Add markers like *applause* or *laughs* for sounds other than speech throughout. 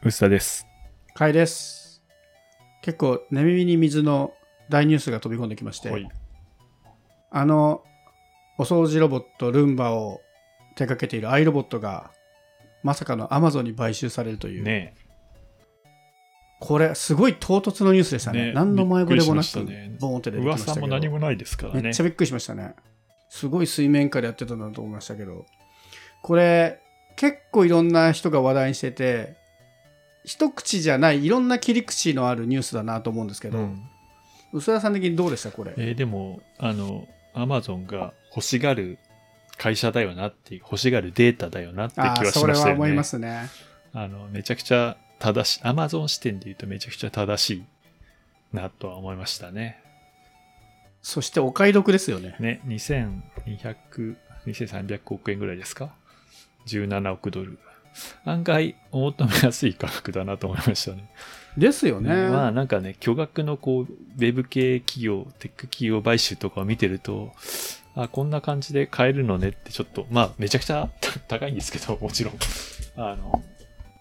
薄田です。かいです。結構、寝耳に水の大ニュースが飛び込んできまして、はい。あの、お掃除ロボット、ルンバを手掛けているアイロボットが、まさかのアマゾンに買収されるという、ねこれ、すごい唐突のニュースでしたね。ね何の前触れもなく、ねボーンって出てきましたけど。噂も何もないですからね。めっちゃびっくりしましたね。すごい水面下でやってたんだと思いましたけど、これ、結構いろんな人が話題にしてて、一口じゃない、いろんな切り口のあるニュースだなと思うんですけど、うん薄田さん的にどうでした、これ？えーでも、あの、アマゾンが欲しがる会社だよなっていう、欲しがるデータだよなって気はしそれましたよね。は思いますね。あの、めちゃくちゃ正しい、アマゾン視点で言うとめちゃくちゃ正しいなとは思いましたね。そしてお買い得ですよね。ね、2200、2300億円ぐらいですか ?17 億ドル。案外、お求めやすい価格だなと思いましたね。ですよね。まあなんかね、巨額のこう、ウェブ系企業、テック企業買収とかを見てると、あ、こんな感じで買えるのねってちょっと、まあめちゃくちゃ高いんですけど、*laughs* もちろん。あの、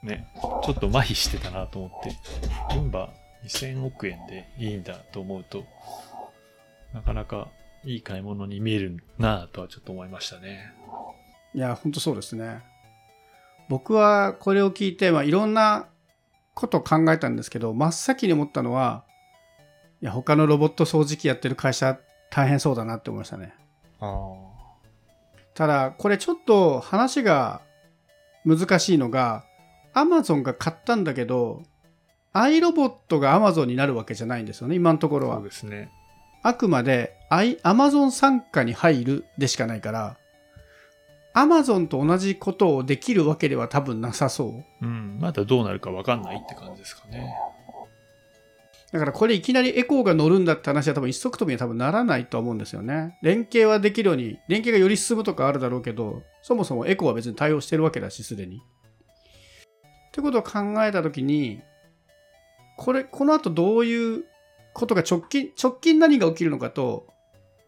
ね、ちょっと麻痺してたなと思って、ルンバ2000億円でいいんだと思うと、なかなかいい買い物に見えるなとはちょっと思いましたね。いや、本当そうですね。僕はこれを聞いて、まあ、いろんなことを考えたんですけど、真っ先に思ったのは、いや、他のロボット掃除機やってる会社大変そうだなって思いましたね。あただ、これちょっと話が難しいのが、アマゾンが買ったんだけど、アイロボットがアマゾンになるわけじゃないんですよね、今のところはそう。ですね。あくまでアイアマゾン傘下に入るでしかないから、アマゾンと同じことをできるわけでは多分なさそう。うん、まだどうなるかわかんないって感じですかね。だからこれいきなりエコーが乗るんだって話は多分一足飛びには多分ならないと思うんですよね。連携はできるように、連携がより進むとかあるだろうけど、そもそもエコーは別に対応してるわけだし、すでに。ってことを考えたときに、これ、この後どういうことが直近、直近何が起きるのかと、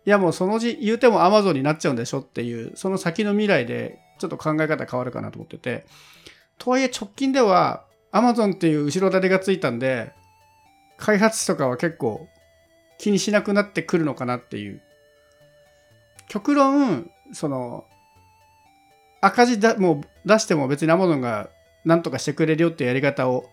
いやもうそのうち言うても Amazon になっちゃうんでしょっていう、その先の未来でちょっと考え方変わるかなと思ってて、とはいえ直近では Amazon っていう後ろ盾がついたんで、開発費とかは結構気にしなくなってくるのかなっていう。極論、その、赤字だ、もう出しても別に Amazon が何とかしてくれるよっていうやり方を、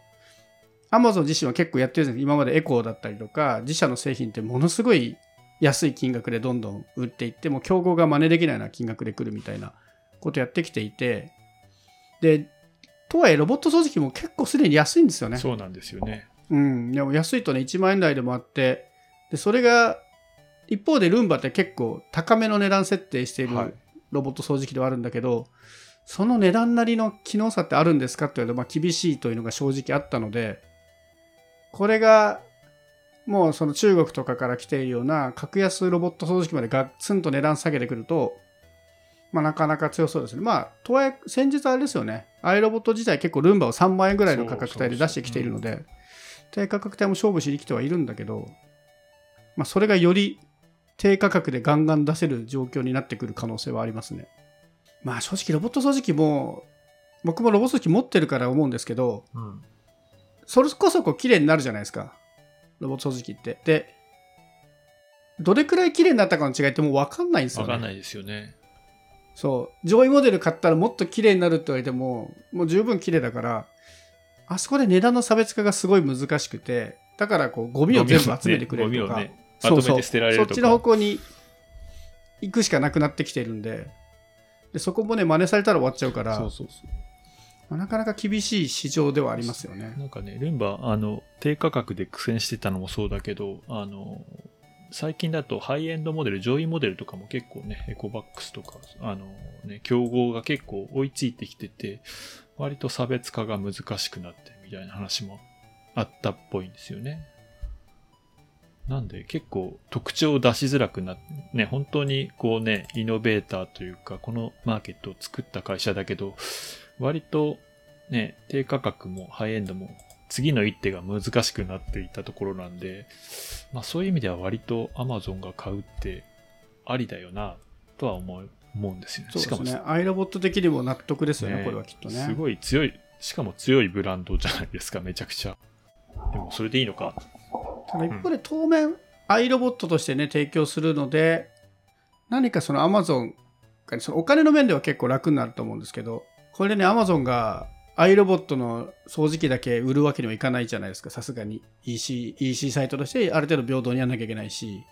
Amazon 自身は結構やってるんです今までエコーだったりとか、自社の製品ってものすごい安い金額でどんどん売っていって、もう競合が真似できないような金額で来るみたいなことやってきていて、で、とはいえロボット掃除機も結構すでに安いんですよね。そうなんですよね。うん、でも安いとね、1万円台でもあって、で、それが、一方でルンバって結構高めの値段設定していはいるロボット掃除機ではあるんだけど、その値段なりの機能差ってあるんですかって言われると、まあ、厳しいというのが正直あったので、これが、もうその中国とかから来ているような格安ロボット掃除機までガッツンと値段下げてくると、まあ、なかなか強そうですね。まあ、とはいえ、先日あれですよね、アイロボット自体結構ルンバを3万円ぐらいの価格帯で出してきているので、低価格帯も勝負しに来てはいるんだけど、まあ、それがより低価格でガンガン出せる状況になってくる可能性はありますね。まあ正直ロボット掃除機も、僕もロボット掃除機持ってるから思うんですけど、うん。それこそこう綺麗になるじゃないですか。ロボット掃除機って。で、どれくらい綺麗になったかの違いってもう分かんないんですよね。わかんないですよね。そう。上位モデル買ったらもっと綺麗になるって言われても、もう十分綺麗だから、あそこで値段の差別化がすごい難しくて、だからこうゴミを全部集めてくれるとか、ね、まとめて捨てられるとか。そっちの方向に行くしかなくなってきてるんで、でそこもね、真似されたら終わっちゃうから、そうそうそう。まあなかなか厳しい市場ではありますよね。なんかね、ルンバ、あの、低価格で苦戦してたのもそうだけど、あの、最近だとハイエンドモデル、上位モデルとかも結構ね、エコバックスとか、あのね、競合が結構追いついてきてて、割と差別化が難しくなってみたいな話もあったっぽいんですよね。なんで結構特徴を出しづらくなって、ね、本当にこうね、イノベーターというか、このマーケットを作った会社だけど、割とね、低価格もハイエンドも次の一手が難しくなっていたところなんで、まあそういう意味では割と Amazon が買うってありだよな、とは思う思うんですよね。しかもそうですね。アイロボット的にも納得ですよね、ねこれはきっとね。すごい強い、しかも強いブランドじゃないですか、めちゃくちゃ。でもそれでいいのか。ただ一方で当面、アイロボットとしてね、提供するので、何かそのアマゾンが、そのお金の面では結構楽になると思うんですけど、これでね、アマゾンがアイロボットの掃除機だけ売るわけにはいかないじゃないですか、さすがに。EC、EC サイトとしてある程度平等にやんなきゃいけないし、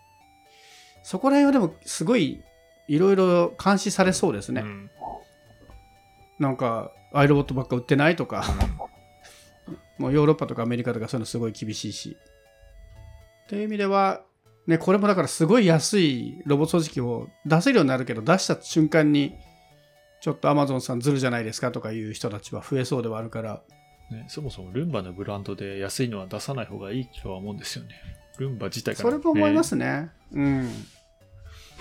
そこら辺はでもすごいいろいろ監視されそうですね。うんなんか、アイロボットばっか売ってないとか、もうヨーロッパとかアメリカとかそういうのすごい厳しいし。っていう意味では、ね、これもだからすごい安いロボ掃除機を出せるようになるけど、出した瞬間に、ちょっとアマゾンさんずるじゃないですかとかいう人たちは増えそうではあるから、ね、そもそもルンバのブランドで安いのは出さない方がいいとは思うんですよね。ルンバ自体が、それも思いますね。うん。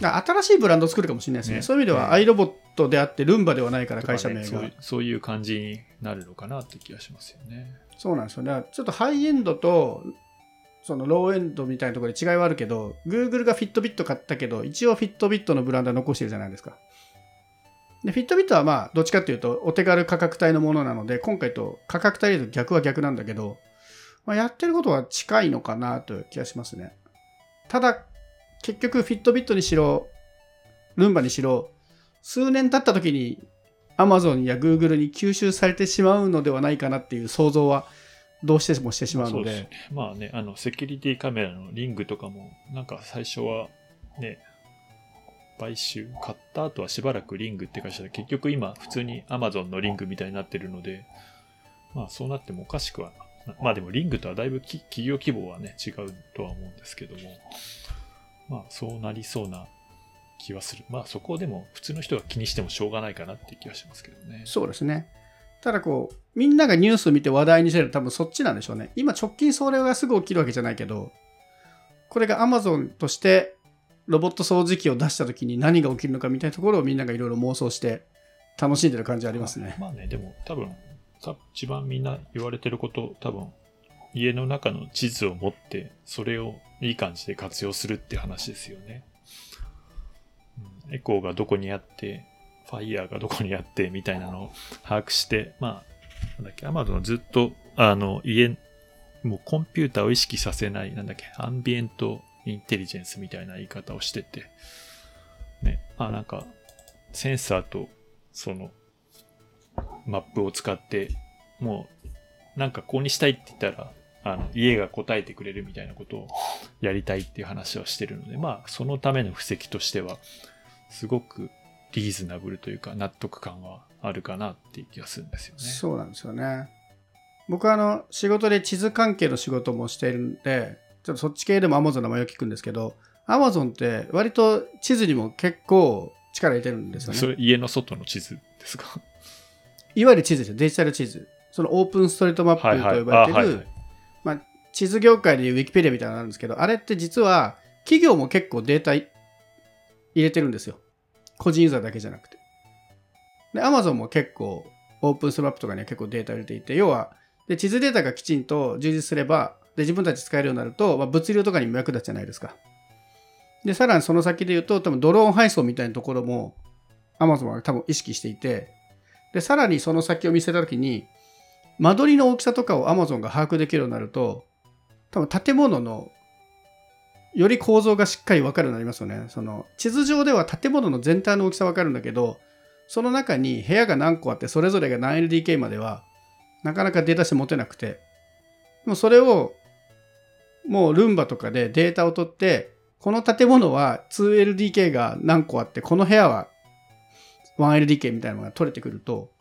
新しいブランドを作るかもしれないですね。ねそういう意味では、うんアイロボットであって、ルンバではないから会社名が。ねそういうそういう感じになるのかなって気がしますよね。そうなんですよね。ちょっとハイエンドと、そのローエンドみたいなところで違いはあるけど、Google がフィットビット買ったけど、一応フィットビットのブランドは残してるじゃないですか。で、フィットビットはまあ、どっちかっていうと、お手軽価格帯のものなので、今回と価格帯で逆は逆なんだけど、まあ、やってることは近いのかなという気がしますね。ただ、結局フィットビットにしろ、ルンバにしろ、数年経った時に Amazon や Google に吸収されてしまうのではないかなっていう想像はどうしてもしてしまうので、そうですね。まあね、あの、セキュリティカメラのリングとかも、なんか最初はね、買収、買った後はしばらくリングって会社で、結局今普通に Amazon のリングみたいになってるので、まあそうなってもおかしくは。まあでもリングとはだいぶ企業規模はね、違うとは思うんですけども、まあそうなりそうな気はする。まあそこをでも普通の人が気にしてもしょうがないかなっていう気はしますけどね。そうですね。ただこう、みんながニュースを見て話題にしてる多分そっちなんでしょうね。今直近それがすぐ起きるわけじゃないけど、これが Amazon としてロボット掃除機を出した時に何が起きるのかみたいなところをみんながいろいろ妄想して楽しんでる感じありますね。まあね、でも多分、一番みんな言われてること、多分、家の中の地図を持って、それをいい感じで活用するって話ですよね。うんエコーがどこにあって、ファイヤーがどこにあって、みたいなのを把握して、まあ、なんだっけ、アマゾンずっと、あの、家、もうコンピューターを意識させない、なんだっけ、アンビエントインテリジェンスみたいな言い方をしてて、ね、あ、なんか、センサーと、その、マップを使って、もう、なんかこうにしたいって言ったら、あの、家が答えてくれるみたいなことをやりたいっていう話はしてるので、まあ、そのための布石としては、すごくリーズナブルというか、納得感はあるかなっていう気がするんですよね。そうなんですよね。僕はあの仕事で地図関係の仕事もしているんで、ちょっとそっち系でも Amazon の名前を聞くんですけど、Amazon って割と地図にも結構力入れてるんですよね。それ家の外の地図ですか？いわゆる地図ですよ。デジタル地図。そのオープンストリートマップと呼ばれてあはいる、まあ、地図業界でいうウィキペディアみたいなのがあるんですけど、あれって実は企業も結構データい入れてるんですよ。個人ユーザーだけじゃなくて。で、Amazon も結構オープンストラップとかには結構データ入れていて、要は、で地図データがきちんと充実すれば、で自分たち使えるようになると、まあ、物流とかにも役立つじゃないですか。で、さらにその先で言うと、多分ドローン配送みたいなところも Amazon は多分意識していて、で、さらにその先を見せたときに、間取りの大きさとかを Amazon が把握できるようになると、多分建物のより構造がしっかり分かるようになりますよね。その地図上では建物の全体の大きさ分かるんだけど、その中に部屋が何個あって、それぞれが何 LDK までは、なかなかデータして持てなくて、でもそれを、もうルンバとかでデータを取って、この建物は 2LDK が何個あって、この部屋は 1LDK みたいなのが取れてくると、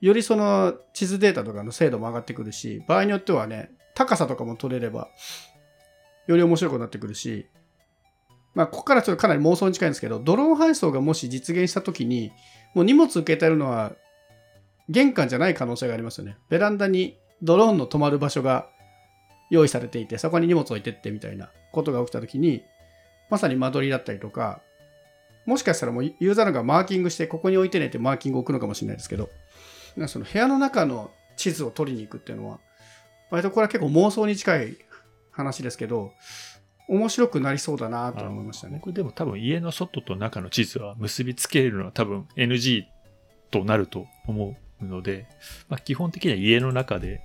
よりその地図データとかの精度も上がってくるし、場合によってはね、高さとかも取れれば、より面白くなってくるし、まあ、ここからちょっとかなり妄想に近いんですけど、ドローン配送がもし実現したときに、もう荷物受け取るのは、玄関じゃない可能性がありますよね。ベランダにドローンの止まる場所が用意されていて、そこに荷物置いてってみたいなことが起きたときに、まさに間取りだったりとか、もしかしたらもうユーザーのがマーキングして、ここに置いてねってマーキングを置くのかもしれないですけど、その部屋の中の地図を取りに行くっていうのは、割とこれは結構妄想に近い話ですけど、面白くなりそうだなと思いましたね。僕でも多分家の外と中の地図は結びつけるのは多分 NG となると思うので、まあ、基本的には家の中で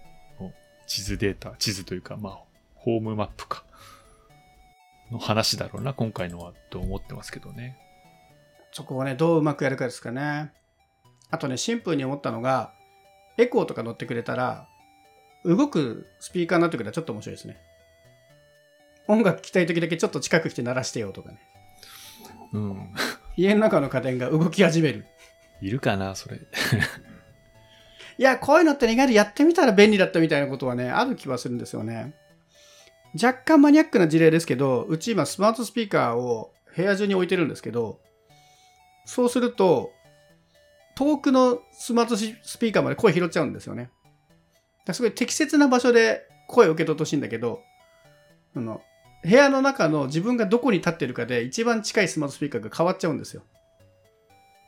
地図データ、地図というか、まあ、ホームマップか、の話だろうな、今回のは、と思ってますけどね。そこをね、どううまくやるかですかね。あとね、シンプルに思ったのが、エコーとか乗ってくれたら、動くスピーカーになってくれたらちょっと面白いですね。音楽聴きたい時だけちょっと近く来て鳴らしてよとかね。うん。家の中の家電が動き始める。いるかな、それ。いや、こういうのってね意外とやってみたら便利だったみたいなことはね、ある気はするんですよね。若干マニアックな事例ですけど、うち今スマートスピーカーを部屋中に置いてるんですけど、そうすると、遠くのスマートスピーカーまで声拾っちゃうんですよね。すごい適切な場所で声を受け取ってほしいんだけど、あの部屋の中の自分がどこに立ってるかで一番近いスマートスピーカーが変わっちゃうんですよ。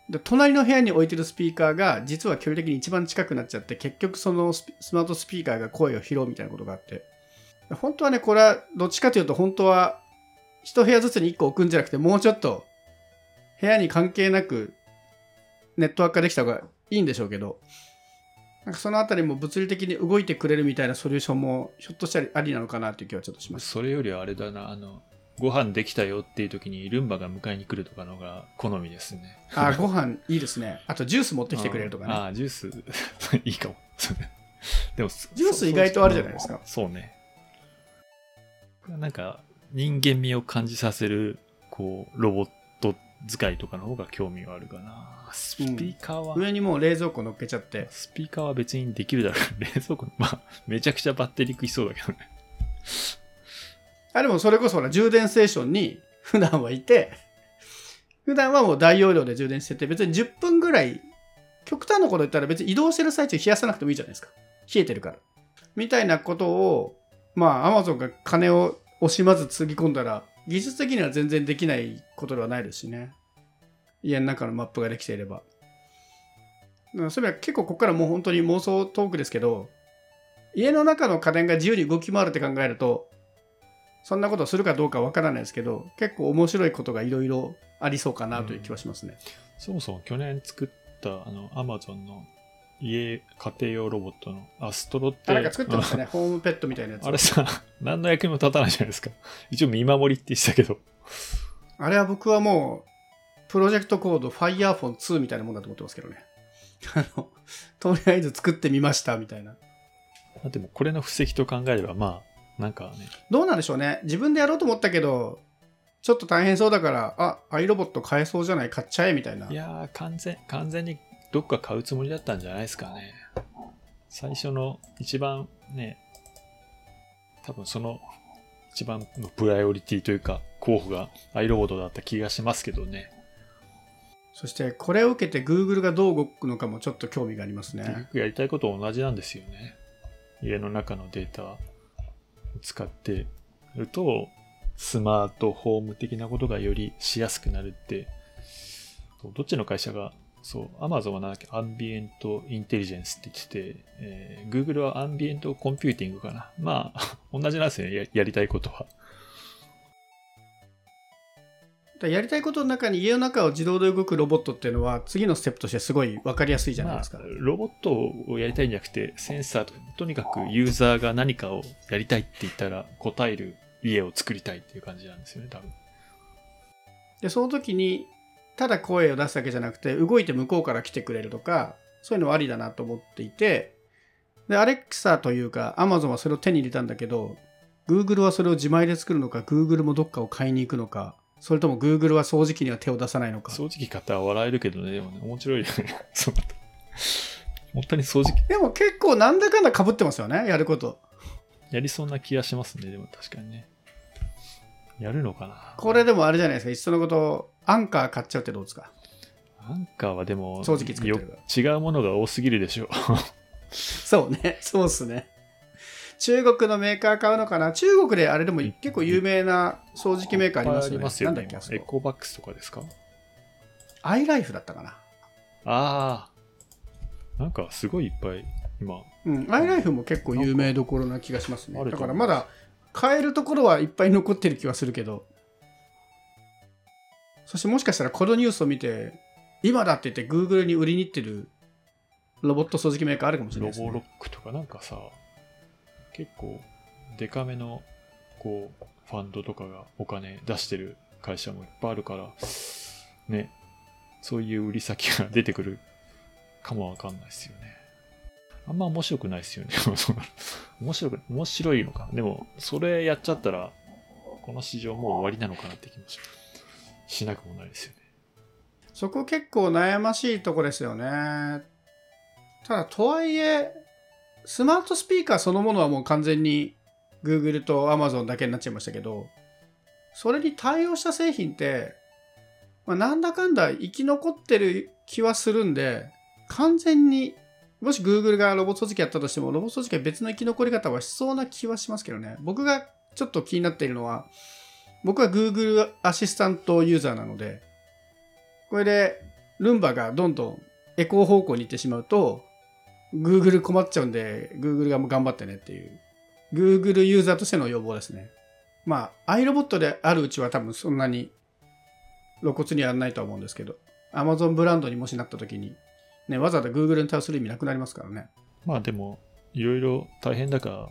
で隣の部屋に置いてるスピーカーが実は距離的に一番近くなっちゃって結局そのスマートスピーカーが声を拾うみたいなことがあって本当はねこれはどっちかというと本当は一部屋ずつに1個置くんじゃなくてもうちょっと部屋に関係なくネットワークができた方がいいんでしょうけどなんかそのあたりも物理的に動いてくれるみたいなソリューションもひょっとしたらありなのかなという気はちょっとします。それよりあれだな、あの、ご飯できたよっていう時にルンバが迎えに来るとかのが好みですね。あーご飯いいですね。あとジュース持ってきてくれるとかね。ああ、ジュース、*laughs* いいかも。*laughs* でも、ジュース意外とあるじゃないですかそうね。なんか、人間味を感じさせる、こう、ロボット使いとかの方が興味はあるかな。スピーカーは、上にもう冷蔵庫乗っけちゃって。スピーカーは別にできるだろう。*laughs* 冷蔵庫、まあ、めちゃくちゃバッテリー食いそうだけどね。あ、でもそれこそほら充電ステーションに *laughs* 普段はいて、普段はもう大容量で充電してて、別に10分ぐらい、極端なこと言ったら別に移動してる最中冷やさなくてもいいじゃないですか。冷えてるから。みたいなことを、まあ、アマゾンが金を惜しまずつぎ込んだら、技術的には全然できないことではないですしね。家の中のマップができていれば。そういう意味では結構ここからもう本当に妄想トークですけど、家の中の家電が自由に動き回るって考えると、そんなことをするかどうかわからないですけど、結構面白いことがいろいろありそうかなという気はしますね。そもそも去年作った、あの、アマゾンの家、家庭用ロボットのアストロって、あ、なんか作ってましたね。ホームペットみたいなやつ。あれさ、何の役にも立たないじゃないですか。一応見守りって言ってたけど。あれは僕はもう、プロジェクトコード FirePhone2 みたいなもんだと思ってますけどね。あの、とりあえず作ってみましたみたいな。あでもこれの布石と考えれば、まあ、なんかね、どうなんでしょうね。自分でやろうと思ったけど、ちょっと大変そうだから、あ、アイロボット買えそうじゃない買っちゃえみたいな。いやー、完全、完全にどっか買うつもりだったんじゃないですかね。最初の一番ね、多分その一番のプライオリティというか、候補がアイロボットだった気がしますけどね。そして、これを受けて Google がどう動くのかもちょっと興味がありますね。やりたいことは同じなんですよね。家の中のデータを使ってると、スマートホーム的なことがよりしやすくなるって、どっちの会社が、そう、Amazon はなんだっけ、 ambient intelligence って言ってて、えー Google は ambient computing かな。まあ、*laughs* 同じなんですよね、ややりたいことは。やりたいことの中に家の中を自動で動くロボットっていうのは次のステップとしてすごい分かりやすいじゃないまあですか。、ロボットをやりたいんじゃなくて、センサーとか、とにかくユーザーが何かをやりたいって言ったら答える家を作りたいっていう感じなんですよね、多分。で、その時にただ声を出すだけじゃなくて動いて向こうから来てくれるとか、そういうのはありだなと思っていて、で、アレクサというか Amazon はそれを手に入れたんだけど、Google はそれを自前で作るのか、Google もどっかを買いに行くのか、それとも Google は掃除機には手を出さないのか？掃除機買ったら笑えるけどね、でもね、面白いよね。*laughs* そうだと。本当に掃除機でも結構なんだかんだ被ってますよね、やること。やりそうな気がしますね、でも確かにね。やるのかなこれでもあれじゃないですか、いっそのこと、アンカー買っちゃうってどうですか？アンカーはでも、掃除機作ってる違うものが多すぎるでしょう。*laughs* そうね、そうっすね。中国のメーカー買うのかな？中国であれでも結構有名な掃除機メーカーありますよね。ありますよねなんだっけエコバックスとかですか？アイライフだったかな？ああ。なんかすごいいっぱい今。うん、アイライフも結構有名どころな気がしますね。だからまだ買えるところはいっぱい残ってる気はするけど、そしてもしかしたらこのニュースを見て、今だって言って Google に売りに行ってるロボット掃除機メーカーあるかもしれなロいです、ね。ボロックとかなんかさ、結構デカめのこうファンドとかがお金出してる会社もいっぱいあるから、ね、そういう売り先が出てくるかもわかんないですよね。あんま面白くないですよね。*laughs* 面白く、面白いのか。でも、それやっちゃったら、この市場もう終わりなのかなって気もししなくもないですよね。そこ結構悩ましいとこですよね。ただ、とはいえ、スマートスピーカーそのものはもう完全に Google と Amazon だけになっちゃいましたけど、それに対応した製品って、まあ、なんだかんだ生き残ってる気はするんで、完全に、もし Google がロボット掃除機やったとしても、ロボット掃除機は別の生き残り方はしそうな気はしますけどね。僕がちょっと気になっているのは、僕は Google アシスタントユーザーなので、これでルンバがどんどんエコー方向に行ってしまうと、Google 困っちゃうんで、Google がもう頑張ってねっていう、Google ユーザーとしての要望ですね。まあ、iRobot であるうちは多分そんなに露骨にはやらないとは思うんですけど、Amazon ブランドにもしなった時に、ね、わざわざ Google に対応する意味なくなりますからね。まあでも、いろいろ大変だから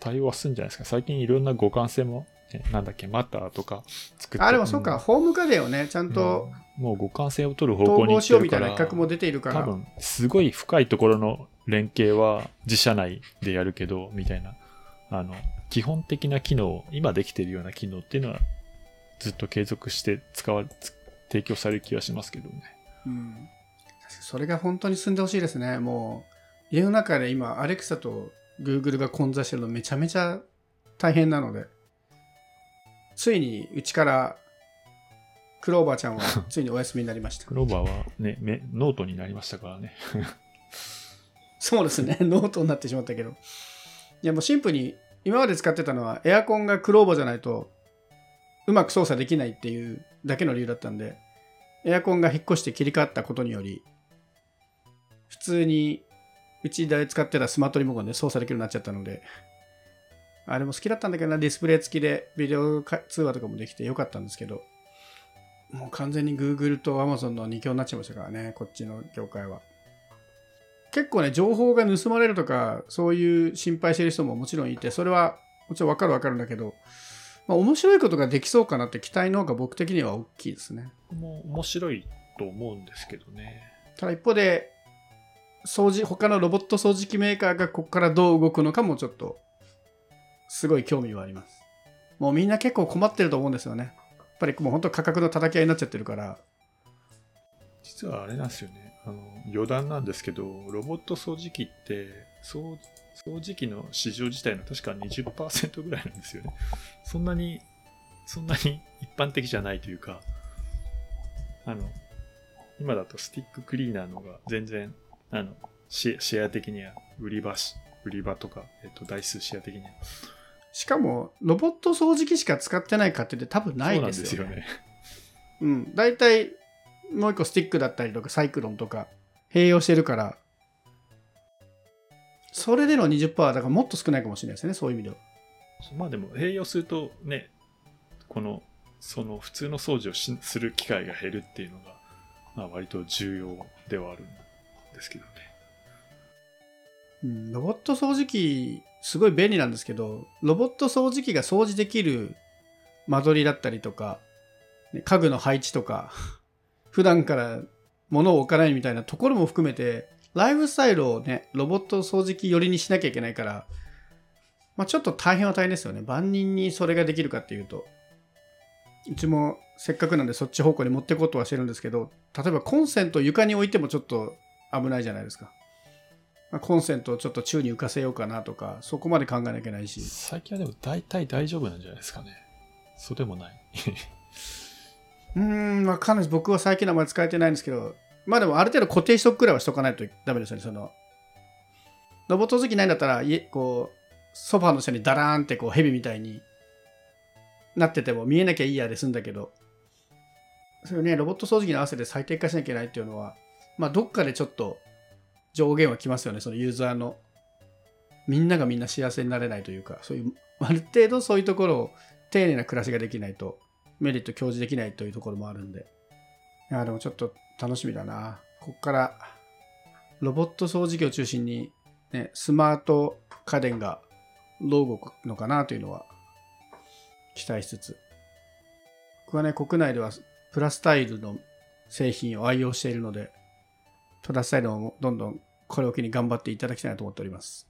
対応はするんじゃないですか。最近いろんな互換性も、ねなんだっけ、マターとか作ってあ、でもそうか、ホーム家電をね、ちゃんとうんもう互換性を取る方向統合に行っしてようみたいな企画も出ているから、多分、すごい深いところの連携は自社内でやるけど、みたいな、あの、基本的な機能、今できてるような機能っていうのは、ずっと継続して使わ、つ提供される気はしますけどね。うん、それが本当に進んでほしいですね。もう、家の中で今、アレクサと Google が混在してるのめちゃめちゃ大変なので、ついにうちから、クローバーちゃんは *laughs* ついにお休みになりましたク。ローバーはね、めノートになりましたからね。そうですね、*laughs* ノートになってしまったけど。いや、もうシンプルに、今まで使ってたのは、エアコンが Clova じゃないと、うまく操作できないっていうだけの理由だったんで、エアコンが引っ越して切り替わったことにより、普通に、うちで使ってたスマートリモコンで操作できるようになっちゃったので、あれも好きだったんだけどな、ディスプレイ付きでビデオ通話とかもできてよかったんですけど、もう完全に Google と Amazon の2強になっちゃいましたからね、こっちの業界は。結構ね、情報が盗まれるとか、そういう心配してる人ももちろんいて、それはもちろんわかるわかるんだけど、まあ、面白いことができそうかなって期待の方が僕的には大きいですね。もう面白いと思うんですけどね。ただ一方で、掃除、他のロボット掃除機メーカーがここからどう動くのかもちょっと、すごい興味はあります。もうみんな結構困ってると思うんですよね。やっぱりもう本当価格の叩き合いになっちゃってるから、実はあれなんですよね。あの、余談なんですけど、ロボット掃除機って、掃掃除機の市場自体の確か20%ぐらいなんですよね。そんなに、そんなに一般的じゃないというか、あの、今だとスティッククリーナーのが全然、あの、シェシェア的には売り場し、売り場とか、えっと、台数シェア的には。しかもロボット掃除機しか使ってない家庭って多分ないそうなんですよね。ですよね。うん。大体、もう一個スティックだったりとか、サイクロンとか、併用してるから、それでの20%はだからもっと少ないかもしれないですね、そういう意味では。まあでも併用するとね、この、その普通の掃除をしする機会が減るっていうのが、まあ割と重要ではあるんですけどね。うん、ロボット掃除機、すごい便利なんですけど、ロボット掃除機が掃除できる間取りだったりとか、ね家具の配置とか、普段から物を置かないみたいなところも含めて、ライフスタイルをね、ロボット掃除機寄りにしなきゃいけないから、まあちょっと大変は大変ですよね。万人にそれができるかっていうと。うちもせっかくなんでそっち方向に持っていこうとはしてるんですけど、例えばコンセント床に置いてもちょっと危ないじゃないですか。まあコンセントをちょっと宙に浮かせようかなとか、そこまで考えなきゃいけないし。最近はでも大体大丈夫なんじゃないですかね。そうでもない。うーん、わかんないです。僕は最近のあまり使えてないんですけど、まあでもある程度固定しとくくらいはしとかないとダメですよね。その、ロボット掃除機ないんだったら、家、こう、ソファーの下にダラーンってこう、蛇みたいになってても見えなきゃいいやで済んだけど、それね、ロボット掃除機に合わせて最適化しなきゃいけないっていうのは、まあどっかでちょっと上限はきますよね。そのユーザーの。みんながみんな幸せになれないというか、そういう、ある程度そういうところを丁寧な暮らしができないと、メリット享受できないというところもあるんで。いや、でもちょっと楽しみだな。こっからロボット掃除機を中心に、ね、スマート家電がどう動くのかなというのは期待しつつ、僕はね、国内ではプラスタイルの製品を愛用しているので、プラスタイルもどんどんこれを機に頑張っていただきたいなと思っております。